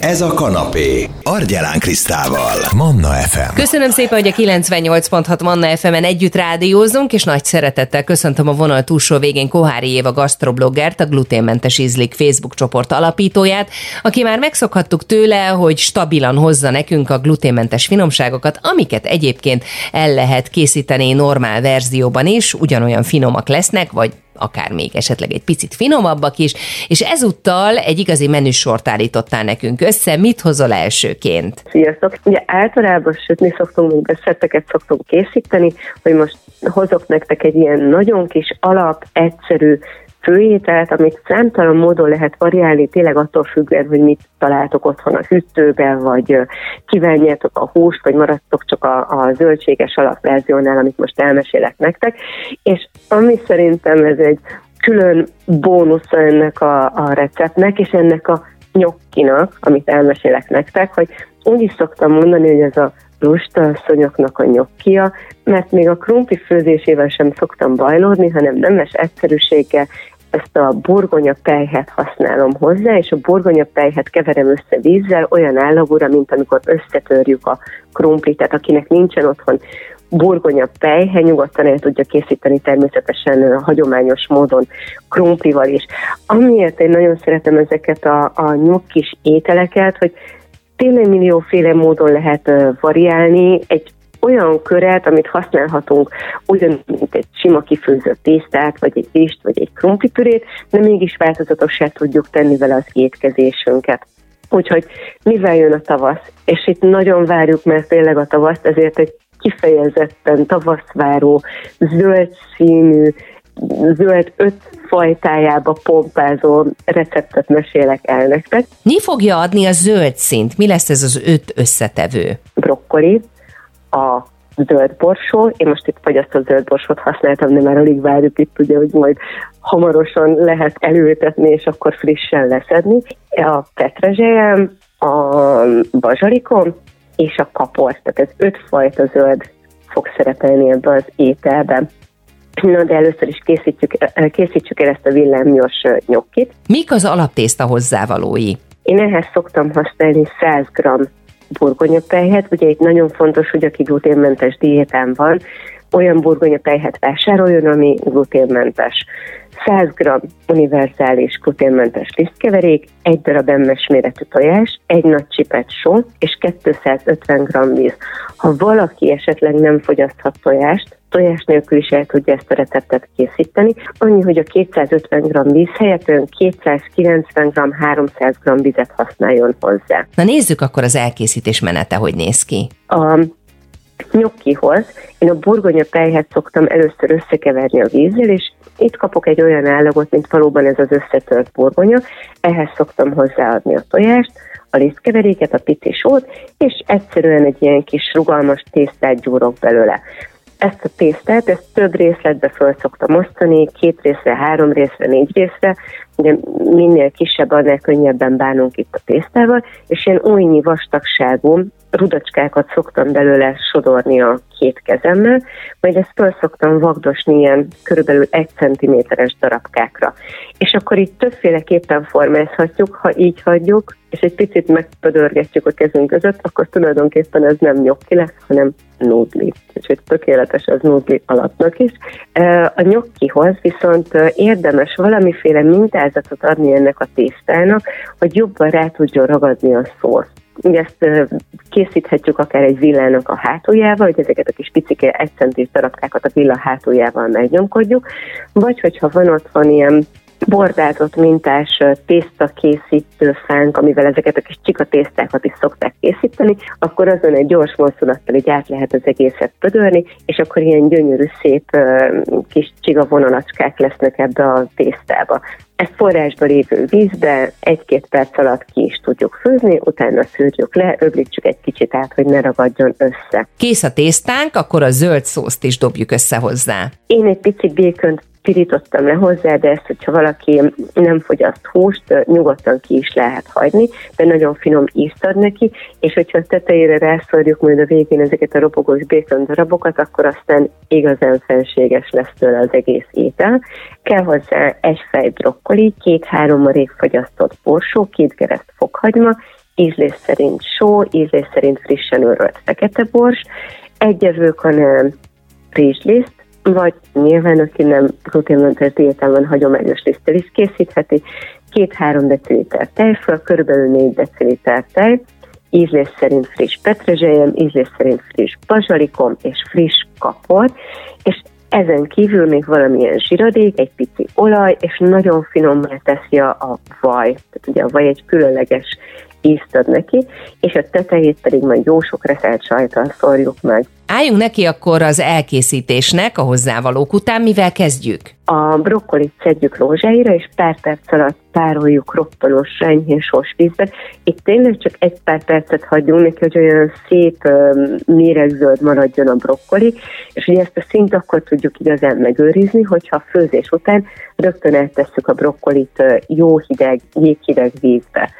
Ez a kanapé. Argyelán Krisztával. Manna FM. Köszönöm szépen, hogy a 98.6 Manna FM-en együtt rádiózunk, és nagy szeretettel köszöntöm a vonal túlsó végén Kohári Éva gastrobloggert, a gluténmentes ízlik Facebook csoport alapítóját, aki már megszokhattuk tőle, hogy stabilan hozza nekünk a gluténmentes finomságokat, amiket egyébként el lehet készíteni normál verzióban is, ugyanolyan finomak lesznek, vagy akár még esetleg egy picit finomabbak is, és ezúttal egy igazi menüsort állítottál nekünk össze. Mit hozol elsőként? Sziasztok! Ugye általában sütni szoktunk, még beszetteket szoktunk készíteni, hogy most hozok nektek egy ilyen nagyon kis alap, egyszerű főételt, amit számtalan módon lehet variálni, tényleg attól függően, hogy mit találtok otthon a hűtőben, vagy kívánjátok a húst, vagy maradtok csak a, a zöldséges alapverziónál, amit most elmesélek nektek. És ami szerintem ez egy külön bónusz ennek a, a receptnek, és ennek a nyokkinak, amit elmesélek nektek, hogy úgy is szoktam mondani, hogy ez a lustasszonyoknak a nyokkia, mert még a krumpli főzésével sem szoktam bajlódni, hanem nemes egyszerűséggel ezt a burgonya pejhet használom hozzá, és a burgonya pejhet keverem össze vízzel olyan állagúra, mint amikor összetörjük a krumplit, tehát akinek nincsen otthon burgonya pejhe, nyugodtan el tudja készíteni természetesen a hagyományos módon krumplival is. Amiért én nagyon szeretem ezeket a, a nyukkis ételeket, hogy tényleg millióféle módon lehet variálni, egy olyan köret, amit használhatunk ugyan, mint egy sima kifőzött tésztát, vagy egy rist, vagy egy krumplipürét, de mégis változatossá tudjuk tenni vele az étkezésünket. Úgyhogy mivel jön a tavasz, és itt nagyon várjuk, mert tényleg a tavaszt, ezért egy kifejezetten tavaszváró, zöld színű, zöld öt fajtájába pompázó receptet mesélek el nektek. Mi fogja adni a zöld szint? Mi lesz ez az öt összetevő? Brokkoli, a zöld borsó. Én most itt fagyasztott zöld borsót használtam, de már alig várjuk itt, ugye, hogy majd hamarosan lehet előtetni, és akkor frissen leszedni. A petrezselyem, a bazsalikom és a kapor. Tehát ez öt fajta zöld fog szerepelni ebbe az ételben. Na, de először is készítjük, készítsük el ezt a villámgyors nyokkit. Mik az alaptészta hozzávalói? Én ehhez szoktam használni 100 g burgonyapelyhet. Ugye itt nagyon fontos, hogy aki gluténmentes diétán van, olyan burgonyapelyhet vásároljon, ami gluténmentes. 100 g univerzális gluténmentes lisztkeverék, egy darab emmes méretű tojás, egy nagy csipet só és 250 g víz. Ha valaki esetleg nem fogyaszthat tojást, tojás nélkül is el tudja ezt a receptet készíteni. Annyi, hogy a 250 g víz helyett olyan 290 g, 300 g vizet használjon hozzá. Na nézzük akkor az elkészítés menete, hogy néz ki. A nyokkihoz én a burgonya pejhet szoktam először összekeverni a vízzel, és itt kapok egy olyan állagot, mint valóban ez az összetört burgonya, ehhez szoktam hozzáadni a tojást, a lisztkeveréket, a pici sót, és egyszerűen egy ilyen kis rugalmas tésztát gyúrok belőle. Ezt a tésztát, ezt több részletbe föl szoktam osztani, két részre, három részre, négy részre, ugye minél kisebb, annál könnyebben bánunk itt a tésztával, és ilyen újnyi vastagságú rudacskákat szoktam belőle sodorni a két kezemmel, majd ezt föl szoktam vagdosni ilyen körülbelül egy centiméteres darabkákra. És akkor itt többféleképpen formázhatjuk, ha így hagyjuk, és egy picit megpödörgetjük a kezünk között, akkor tulajdonképpen ez nem nyokki lesz, hanem nudli. Úgyhogy tökéletes az nudli alapnak is. A nyokkihoz viszont érdemes valamiféle mintázatot adni ennek a tésztának, hogy jobban rá tudjon ragadni a szósz. Ezt készíthetjük akár egy villának a hátuljával, hogy ezeket a kis picike egy centis darabkákat a villa hátuljával megnyomkodjuk, vagy hogyha van otthon ilyen bordázott mintás tésztakészítő fánk, amivel ezeket a kis csika tésztákat is szokták készíteni, akkor azon egy gyors mozdulattal így át lehet az egészet pödörni, és akkor ilyen gyönyörű, szép kis csiga vonalacskák lesznek ebbe a tésztába. Ezt forrásba lévő vízbe egy-két perc alatt ki is tudjuk főzni, utána szűrjük le, öblítsük egy kicsit át, hogy ne ragadjon össze. Kész a tésztánk, akkor a zöld szószt is dobjuk össze hozzá. Én egy picit békönt pirítottam le hozzá, de ezt, hogyha valaki nem fogyaszt húst, nyugodtan ki is lehet hagyni, de nagyon finom ízt ad neki, és hogyha a tetejére rászorjuk majd a végén ezeket a ropogós békön darabokat, akkor aztán igazán felséges lesz tőle az egész étel. Kell hozzá egy fej brokkoli, két-három marék fagyasztott borsó, két gereszt fokhagyma, ízlés szerint só, ízlés szerint frissen örölt fekete bors, egy evőkanál rizsliszt, vagy nyilván, aki nem gluténmentes diétán van, hagyományos liszttel is készítheti, két-három deciliter tejföl, körülbelül 4 deciliter tej, ízlés szerint friss petrezselyem, ízlés szerint friss bazsalikom és friss kapor, és ezen kívül még valamilyen zsiradék, egy pici olaj, és nagyon finomra teszi a vaj. Tehát ugye a vaj egy különleges ízt ad neki, és a tetejét pedig majd jó sok reszelt sajtal szórjuk meg. Álljunk neki akkor az elkészítésnek, a hozzávalók után, mivel kezdjük? A brokkolit szedjük rózsáira, és pár perc alatt pároljuk roppanos, enyhén sós vízben. Itt tényleg csak egy pár percet hagyjunk neki, hogy olyan szép méregzöld maradjon a brokkoli, és ugye ezt a szint akkor tudjuk igazán megőrizni, hogyha a főzés után rögtön eltesszük a brokkolit jó hideg, jéghideg vízbe.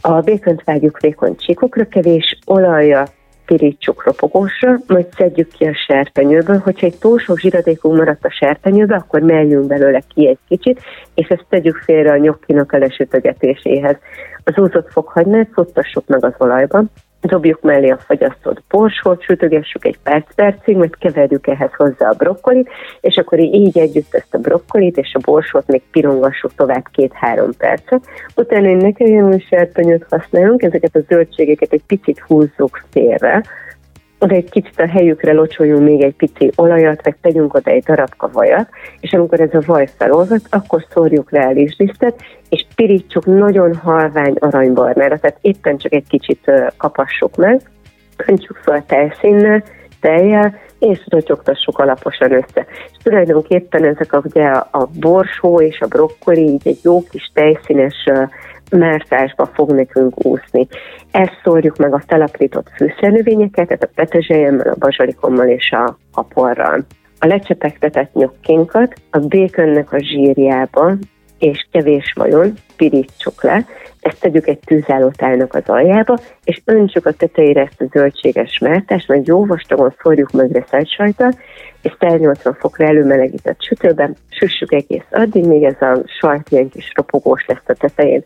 A békönt vágjuk vékony csíkokra, kevés olajja, pirítsuk ropogósra, majd szedjük ki a serpenyőből. Hogyha egy túl sok zsiradékunk maradt a serpenyőbe, akkor meljünk belőle ki egy kicsit, és ezt tegyük félre a nyokkinak a lesütögetéséhez. Az úzott fokhagynát szottassuk meg az olajban, dobjuk mellé a fagyasztott borsót, sütögessük egy perc-percig, majd keverjük ehhez hozzá a brokkolit, és akkor így együtt ezt a brokkolit és a borsót még pirongassuk tovább két-három percet. Utána egy nekem serpenyőt használunk, ezeket a zöldségeket egy picit húzzuk félre, oda egy kicsit a helyükre locsoljunk még egy pici olajat, vagy tegyünk oda egy darabka vajat, és amikor ez a vaj felolvad, akkor szórjuk le a rizslisztet, és pirítsuk nagyon halvány aranybarnára, tehát éppen csak egy kicsit kapassuk meg, öntsük fel tejszínnel, tejjel, és rotyogtassuk alaposan össze. És tulajdonképpen ezek a, ugye a borsó és a brokkoli így egy jó kis tejszínes mártásba fog nekünk úszni. Ezt szórjuk meg a felaprított fűszernövényeket, tehát a petezselyemmel, a bazsalikommal és a kaporral. A lecsepegtetett nyokkinkat a békönnek a zsírjába és kevés vajon pirítsuk le, ezt tegyük egy tűzállótálnak az aljába, és öntsük a tetejére ezt a zöldséges mártást, majd jó vastagon szórjuk meg reszelt sajtal, és 180 fokra előmelegített sütőben süssük egész addig, még ez a sajt ilyen kis ropogós lesz a tetején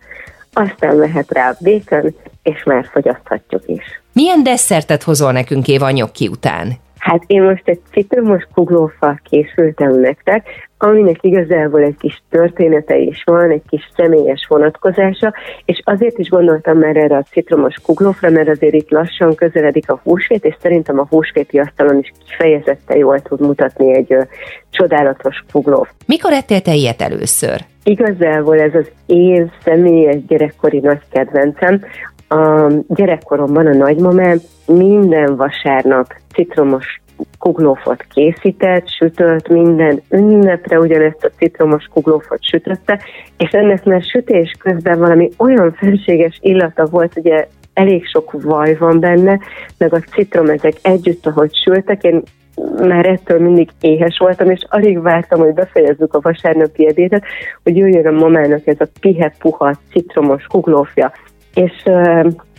aztán mehet rá a békön, és már fogyaszthatjuk is. Milyen desszertet hozol nekünk Éva nyokki után? Hát én most egy citromos kuglófal készültem nektek, aminek igazából egy kis története is van, egy kis személyes vonatkozása, és azért is gondoltam már erre a citromos kuglófra, mert azért itt lassan közeledik a húsvét, és szerintem a húsvéti asztalon is kifejezetten jól tud mutatni egy ö, csodálatos kuglóf. Mikor ettél te ilyet először? Igazából ez az én személyes gyerekkori nagy kedvencem. A gyerekkoromban a nagymamám minden vasárnap citromos kuglófot készített, sütött, minden ünnepre ugyanezt a citromos kuglófot sütötte, és ennek már sütés közben valami olyan felséges illata volt, ugye elég sok vaj van benne, meg a citrom ezek együtt, ahogy sültek, én már ettől mindig éhes voltam, és alig vártam, hogy befejezzük a vasárnapi edétet, hogy jöjjön a mamának ez a pihe-puha citromos kuglófja. És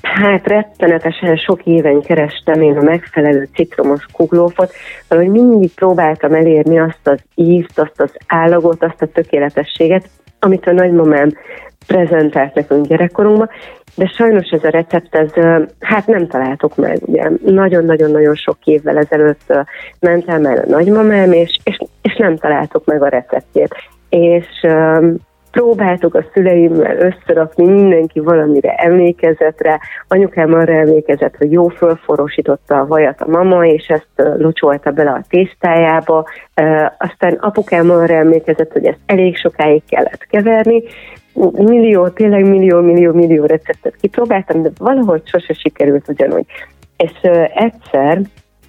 hát rettenetesen sok éven kerestem én a megfelelő citromos kuglófot, hogy mindig próbáltam elérni azt az ízt, azt az állagot, azt a tökéletességet, amit a nagymamám prezentált nekünk gyerekkorunkban, de sajnos ez a recept, ez, hát nem találtuk meg, ugye nagyon-nagyon-nagyon sok évvel ezelőtt mentem el a nagymamám, és, és, és nem találtuk meg a receptjét. És próbáltuk a szüleimmel összerakni, mindenki valamire emlékezett rá. Anyukám arra emlékezett, hogy jó fölforosította a vajat a mama, és ezt locsolta bele a tésztájába. Aztán apukám arra emlékezett, hogy ezt elég sokáig kellett keverni, millió, tényleg millió, millió, millió receptet kipróbáltam, de valahogy sose sikerült ugyanúgy. És egyszer,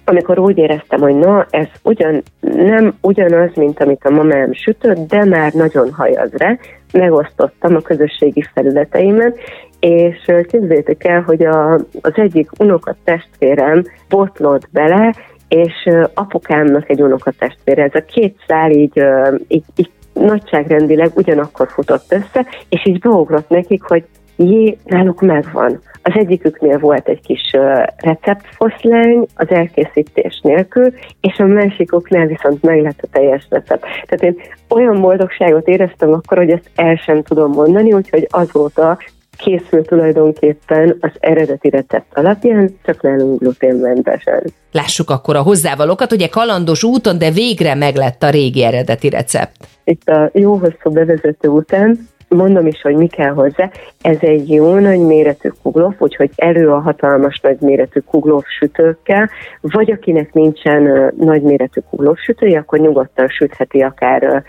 amikor úgy éreztem, hogy na, ez ugyan, nem ugyanaz, mint amit a mamám sütött, de már nagyon hajaz rá, megosztottam a közösségi felületeimen, és képzeljétek el, hogy a, az egyik unoka testvérem botlott bele, és apukámnak egy unoka testvére. Ez a két szál így, így, így nagyságrendileg ugyanakkor futott össze, és így beugrott nekik, hogy jé, náluk megvan. Az egyiküknél volt egy kis receptfoszlány az elkészítés nélkül, és a másikoknál viszont meg lett a teljes recept. Tehát én olyan boldogságot éreztem akkor, hogy ezt el sem tudom mondani, úgyhogy azóta készül tulajdonképpen az eredeti recept alapján, csak nálunk gluténmentesen. Lássuk akkor a hozzávalókat, ugye kalandos úton, de végre meglett a régi eredeti recept. Itt a jó hosszú bevezető után mondom is, hogy mi kell hozzá. Ez egy jó nagy méretű kuglóf, úgyhogy elő a hatalmas nagy méretű kuglóf sütőkkel, vagy akinek nincsen nagy méretű kuglóf sütője, akkor nyugodtan sütheti akár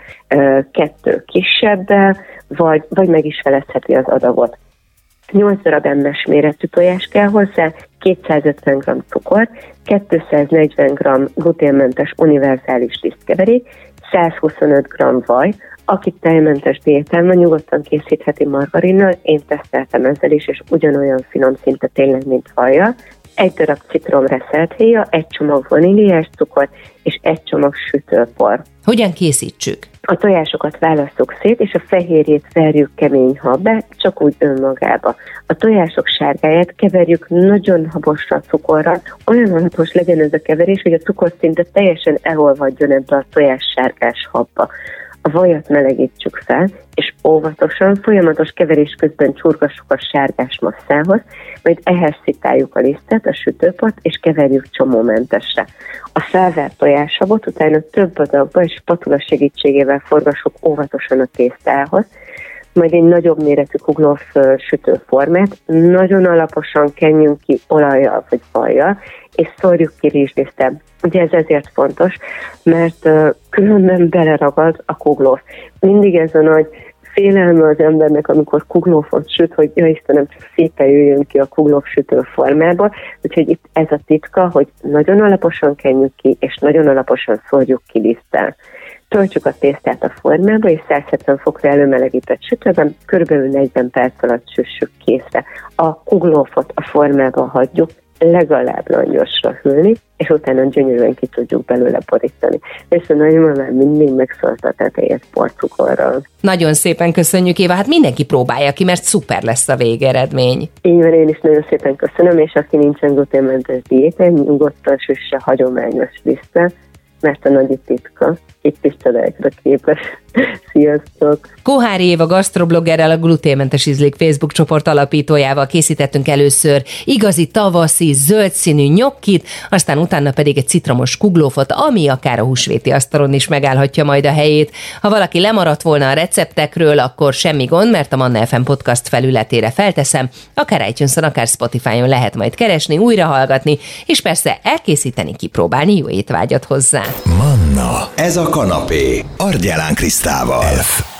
kettő kisebbel, vagy, vagy meg is felezheti az adagot. 8 darab emmes méretű tojás kell hozzá, 250 g cukor, 240 g gluténmentes univerzális lisztkeverék, 125 g vaj, aki tejmentes diétán van, nyugodtan készítheti margarinnal, én teszteltem ezzel is, és ugyanolyan finom szinte tényleg, mint haja. Egy darab citrom reszelt héja, egy csomag vaníliás cukor, és egy csomag sütőpor. Hogyan készítsük? A tojásokat választjuk szét, és a fehérjét verjük kemény habbe, csak úgy önmagába. A tojások sárgáját keverjük nagyon habosra cukorral, olyan alapos legyen ez a keverés, hogy a cukor szinte teljesen elolvadjon ebbe a tojás sárgás habba a vajat melegítsük fel, és óvatosan, folyamatos keverés közben csurgassuk a sárgás masszához, majd ehhez szitáljuk a lisztet, a sütőpot, és keverjük csomómentesre. A felvert tojásabot utána több adagba és patula segítségével forgassuk óvatosan a tésztához, majd egy nagyobb méretű kuglóf sütőformát, nagyon alaposan kenjünk ki olajjal vagy vajjal, és szórjuk ki rizslisztem. Ugye ez ezért fontos, mert különben beleragad a kuglóf. Mindig ez a nagy félelme az embernek, amikor kuglófot süt, hogy ja Istenem, csak szépen jöjjön ki a kuglóf sütő formába. Úgyhogy itt ez a titka, hogy nagyon alaposan kenjük ki, és nagyon alaposan szórjuk ki liszttel. Töltsük a tésztát a formába, és 170 fokra előmelegített sütőben kb. 40 perc alatt süssük készre. A kuglófot a formába hagyjuk, legalább langyosra hűlni, és utána gyönyörűen ki tudjuk belőle borítani. És a nagymama már mindig megszólt a tetejét porcukorral. Nagyon szépen köszönjük, Éva. Hát mindenki próbálja ki, mert szuper lesz a végeredmény. Így van, én is nagyon szépen köszönöm, és aki nincsen gluténmentes diétán, nyugodtan süsse hagyományos vissza, mert a nagy titka itt is csodákra képes. Sziasztok! Kohári Éva gasztrobloggerrel a gluténmentes ízlék Facebook csoport alapítójával készítettünk először igazi tavaszi, zöld színű nyokkit, aztán utána pedig egy citromos kuglófot, ami akár a húsvéti asztalon is megállhatja majd a helyét. Ha valaki lemaradt volna a receptekről, akkor semmi gond, mert a Manna FM podcast felületére felteszem, akár itunes akár Spotify-on lehet majd keresni, újra hallgatni, és persze elkészíteni, kipróbálni jó étvágyat hozzá. Manna, ez a kanapé, Argyelán Krisztával. F.